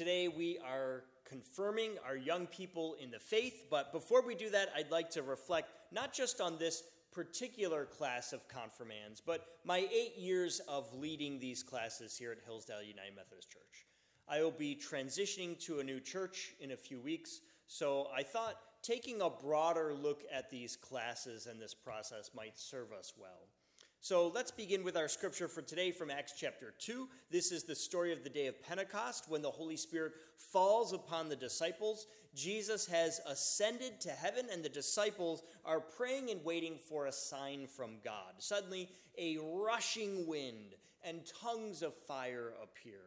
Today we are confirming our young people in the faith, but before we do that, I'd like to reflect not just on this particular class of confirmands, but my eight years of leading these classes here at Hillsdale United Methodist Church. I will be transitioning to a new church in a few weeks, so I thought taking a broader look at these classes and this process might serve us well. So let's begin with our scripture for today from Acts chapter 2. This is the story of the day of Pentecost when the Holy Spirit falls upon the disciples. Jesus has ascended to heaven, and the disciples are praying and waiting for a sign from God. Suddenly, a rushing wind and tongues of fire appear.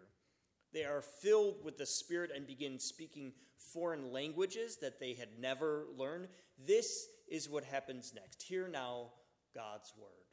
They are filled with the Spirit and begin speaking foreign languages that they had never learned. This is what happens next. Hear now God's word.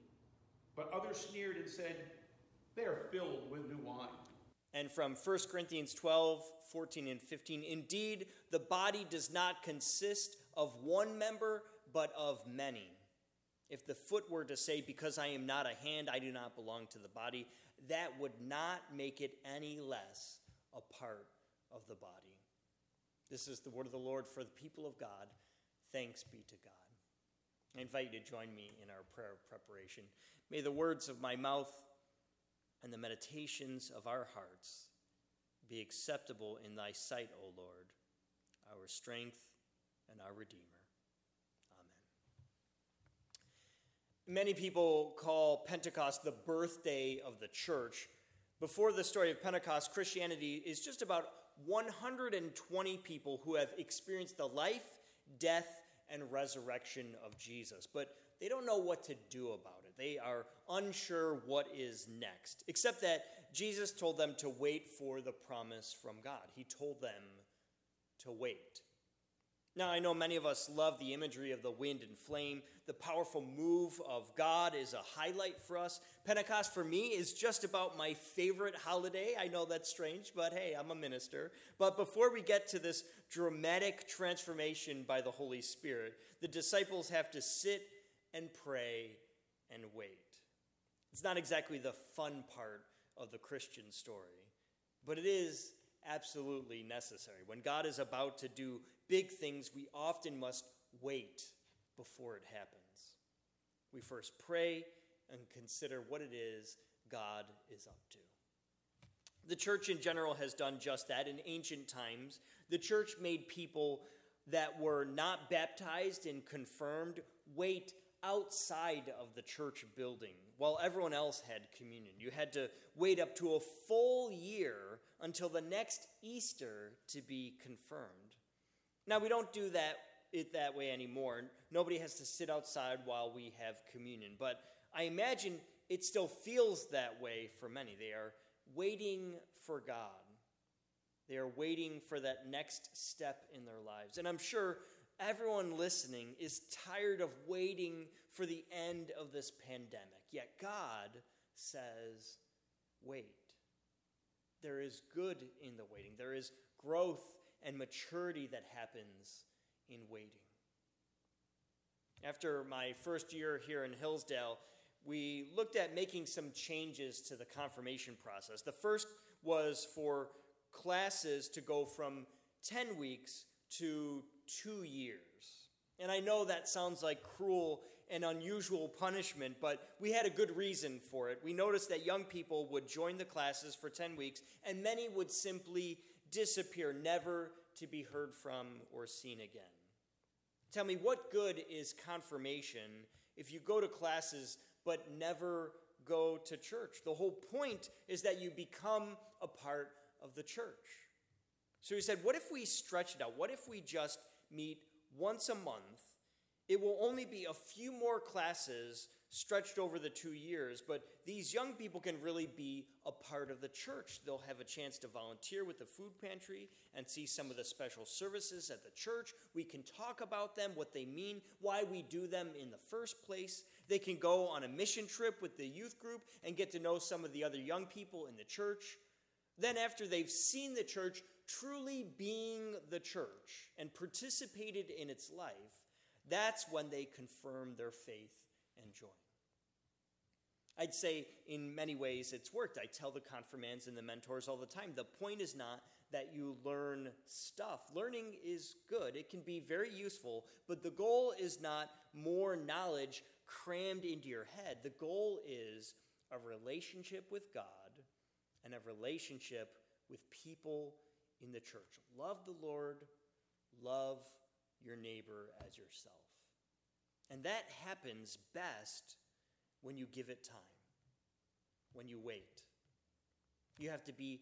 But others sneered and said, They are filled with new wine. And from 1 Corinthians 12, 14, and 15, indeed, the body does not consist of one member, but of many. If the foot were to say, Because I am not a hand, I do not belong to the body, that would not make it any less a part of the body. This is the word of the Lord for the people of God. Thanks be to God. I invite you to join me in our prayer of preparation. May the words of my mouth and the meditations of our hearts be acceptable in thy sight, O Lord, our strength and our Redeemer. Amen. Many people call Pentecost the birthday of the church. Before the story of Pentecost, Christianity is just about 120 people who have experienced the life, death, and resurrection of Jesus, but they don't know what to do about it. They are unsure what is next, except that Jesus told them to wait for the promise from God. He told them to wait. Now, I know many of us love the imagery of the wind and flame. The powerful move of God is a highlight for us. Pentecost, for me, is just about my favorite holiday. I know that's strange, but hey, I'm a minister. But before we get to this dramatic transformation by the Holy Spirit, the disciples have to sit and pray and wait. It's not exactly the fun part of the Christian story, but it is absolutely necessary. When God is about to do big things, we often must wait before it happens. We first pray and consider what it is God is up to. The church in general has done just that. In ancient times, the church made people that were not baptized and confirmed wait outside of the church building while everyone else had communion. You had to wait up to a full year until the next Easter to be confirmed. Now, we don't do that it that way anymore. Nobody has to sit outside while we have communion, but I imagine it still feels that way for many. They are waiting for God. They are waiting for that next step in their lives. And I'm sure everyone listening is tired of waiting for the end of this pandemic. Yet God says, wait. There is good in the waiting, there is growth and maturity that happens in waiting. After my first year here in Hillsdale, we looked at making some changes to the confirmation process. The first was for classes to go from 10 weeks to two years. And I know that sounds like cruel and unusual punishment, but we had a good reason for it. We noticed that young people would join the classes for 10 weeks, and many would simply disappear, never to be heard from or seen again. Tell me, what good is confirmation if you go to classes but never go to church? The whole point is that you become a part of the church. So he said, What if we stretch it out? What if we just meet once a month? It will only be a few more classes stretched over the two years, but these young people can really be a part of the church. They'll have a chance to volunteer with the food pantry and see some of the special services at the church. We can talk about them, what they mean, why we do them in the first place. They can go on a mission trip with the youth group and get to know some of the other young people in the church. Then, after they've seen the church truly being the church and participated in its life, that's when they confirm their faith I'd say in many ways it's worked. I tell the confirmands and the mentors all the time the point is not that you learn stuff. Learning is good, it can be very useful, but the goal is not more knowledge crammed into your head. The goal is a relationship with God and a relationship with people in the church. Love the Lord, love your neighbor as yourself. And that happens best when you give it time, when you wait. You have to be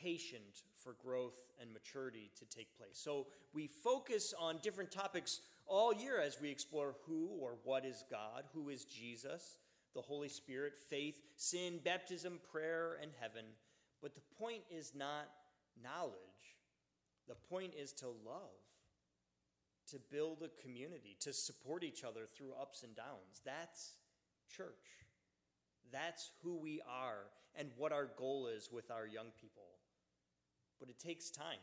patient for growth and maturity to take place. So we focus on different topics all year as we explore who or what is God, who is Jesus, the Holy Spirit, faith, sin, baptism, prayer, and heaven. But the point is not knowledge, the point is to love to build a community, to support each other through ups and downs. That's church. That's who we are and what our goal is with our young people. But it takes time.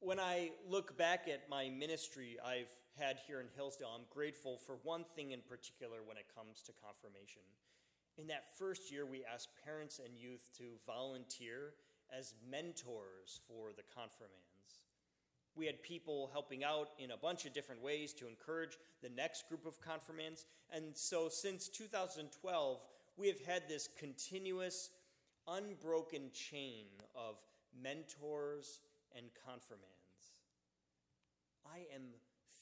When I look back at my ministry I've had here in Hillsdale, I'm grateful for one thing in particular when it comes to confirmation. In that first year, we asked parents and youth to volunteer as mentors for the confirmand. We had people helping out in a bunch of different ways to encourage the next group of confirmands. And so since 2012, we have had this continuous, unbroken chain of mentors and confirmands. I am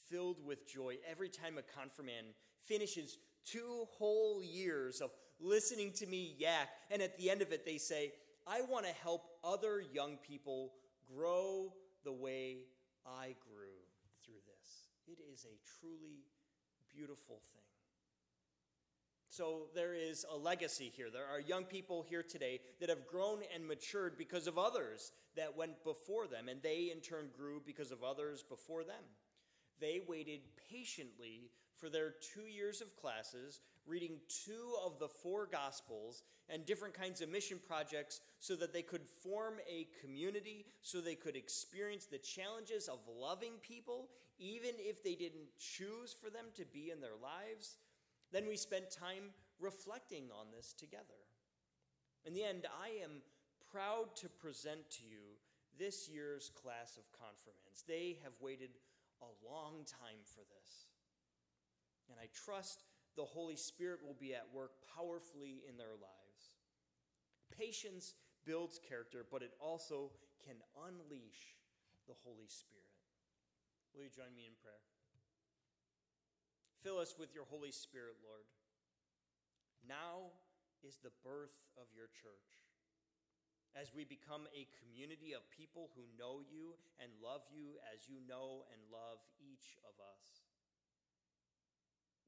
filled with joy every time a confirmand finishes two whole years of listening to me yak, and at the end of it, they say, I want to help other young people grow the way I grew through this. It is a truly beautiful thing. So there is a legacy here. There are young people here today that have grown and matured because of others that went before them, and they in turn grew because of others before them. They waited patiently for their two years of classes, reading two of the four Gospels and different kinds of mission projects so that they could form a community, so they could experience the challenges of loving people, even if they didn't choose for them to be in their lives. Then we spent time reflecting on this together. In the end, I am proud to present to you this year's class of confirmands. They have waited a long time for this. And I trust the Holy Spirit will be at work powerfully in their lives. Patience builds character, but it also can unleash the Holy Spirit. Will you join me in prayer? Fill us with your Holy Spirit, Lord. Now is the birth of your church. As we become a community of people who know you and love you as you know and love each of us.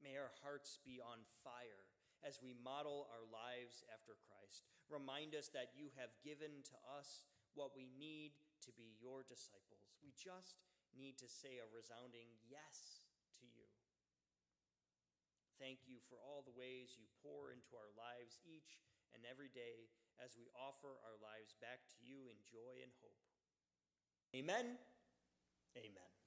May our hearts be on fire as we model our lives after Christ. Remind us that you have given to us what we need to be your disciples. We just need to say a resounding yes to you. Thank you for all the ways you pour into our lives each and every day as we offer our lives back to you in joy and hope. Amen. Amen.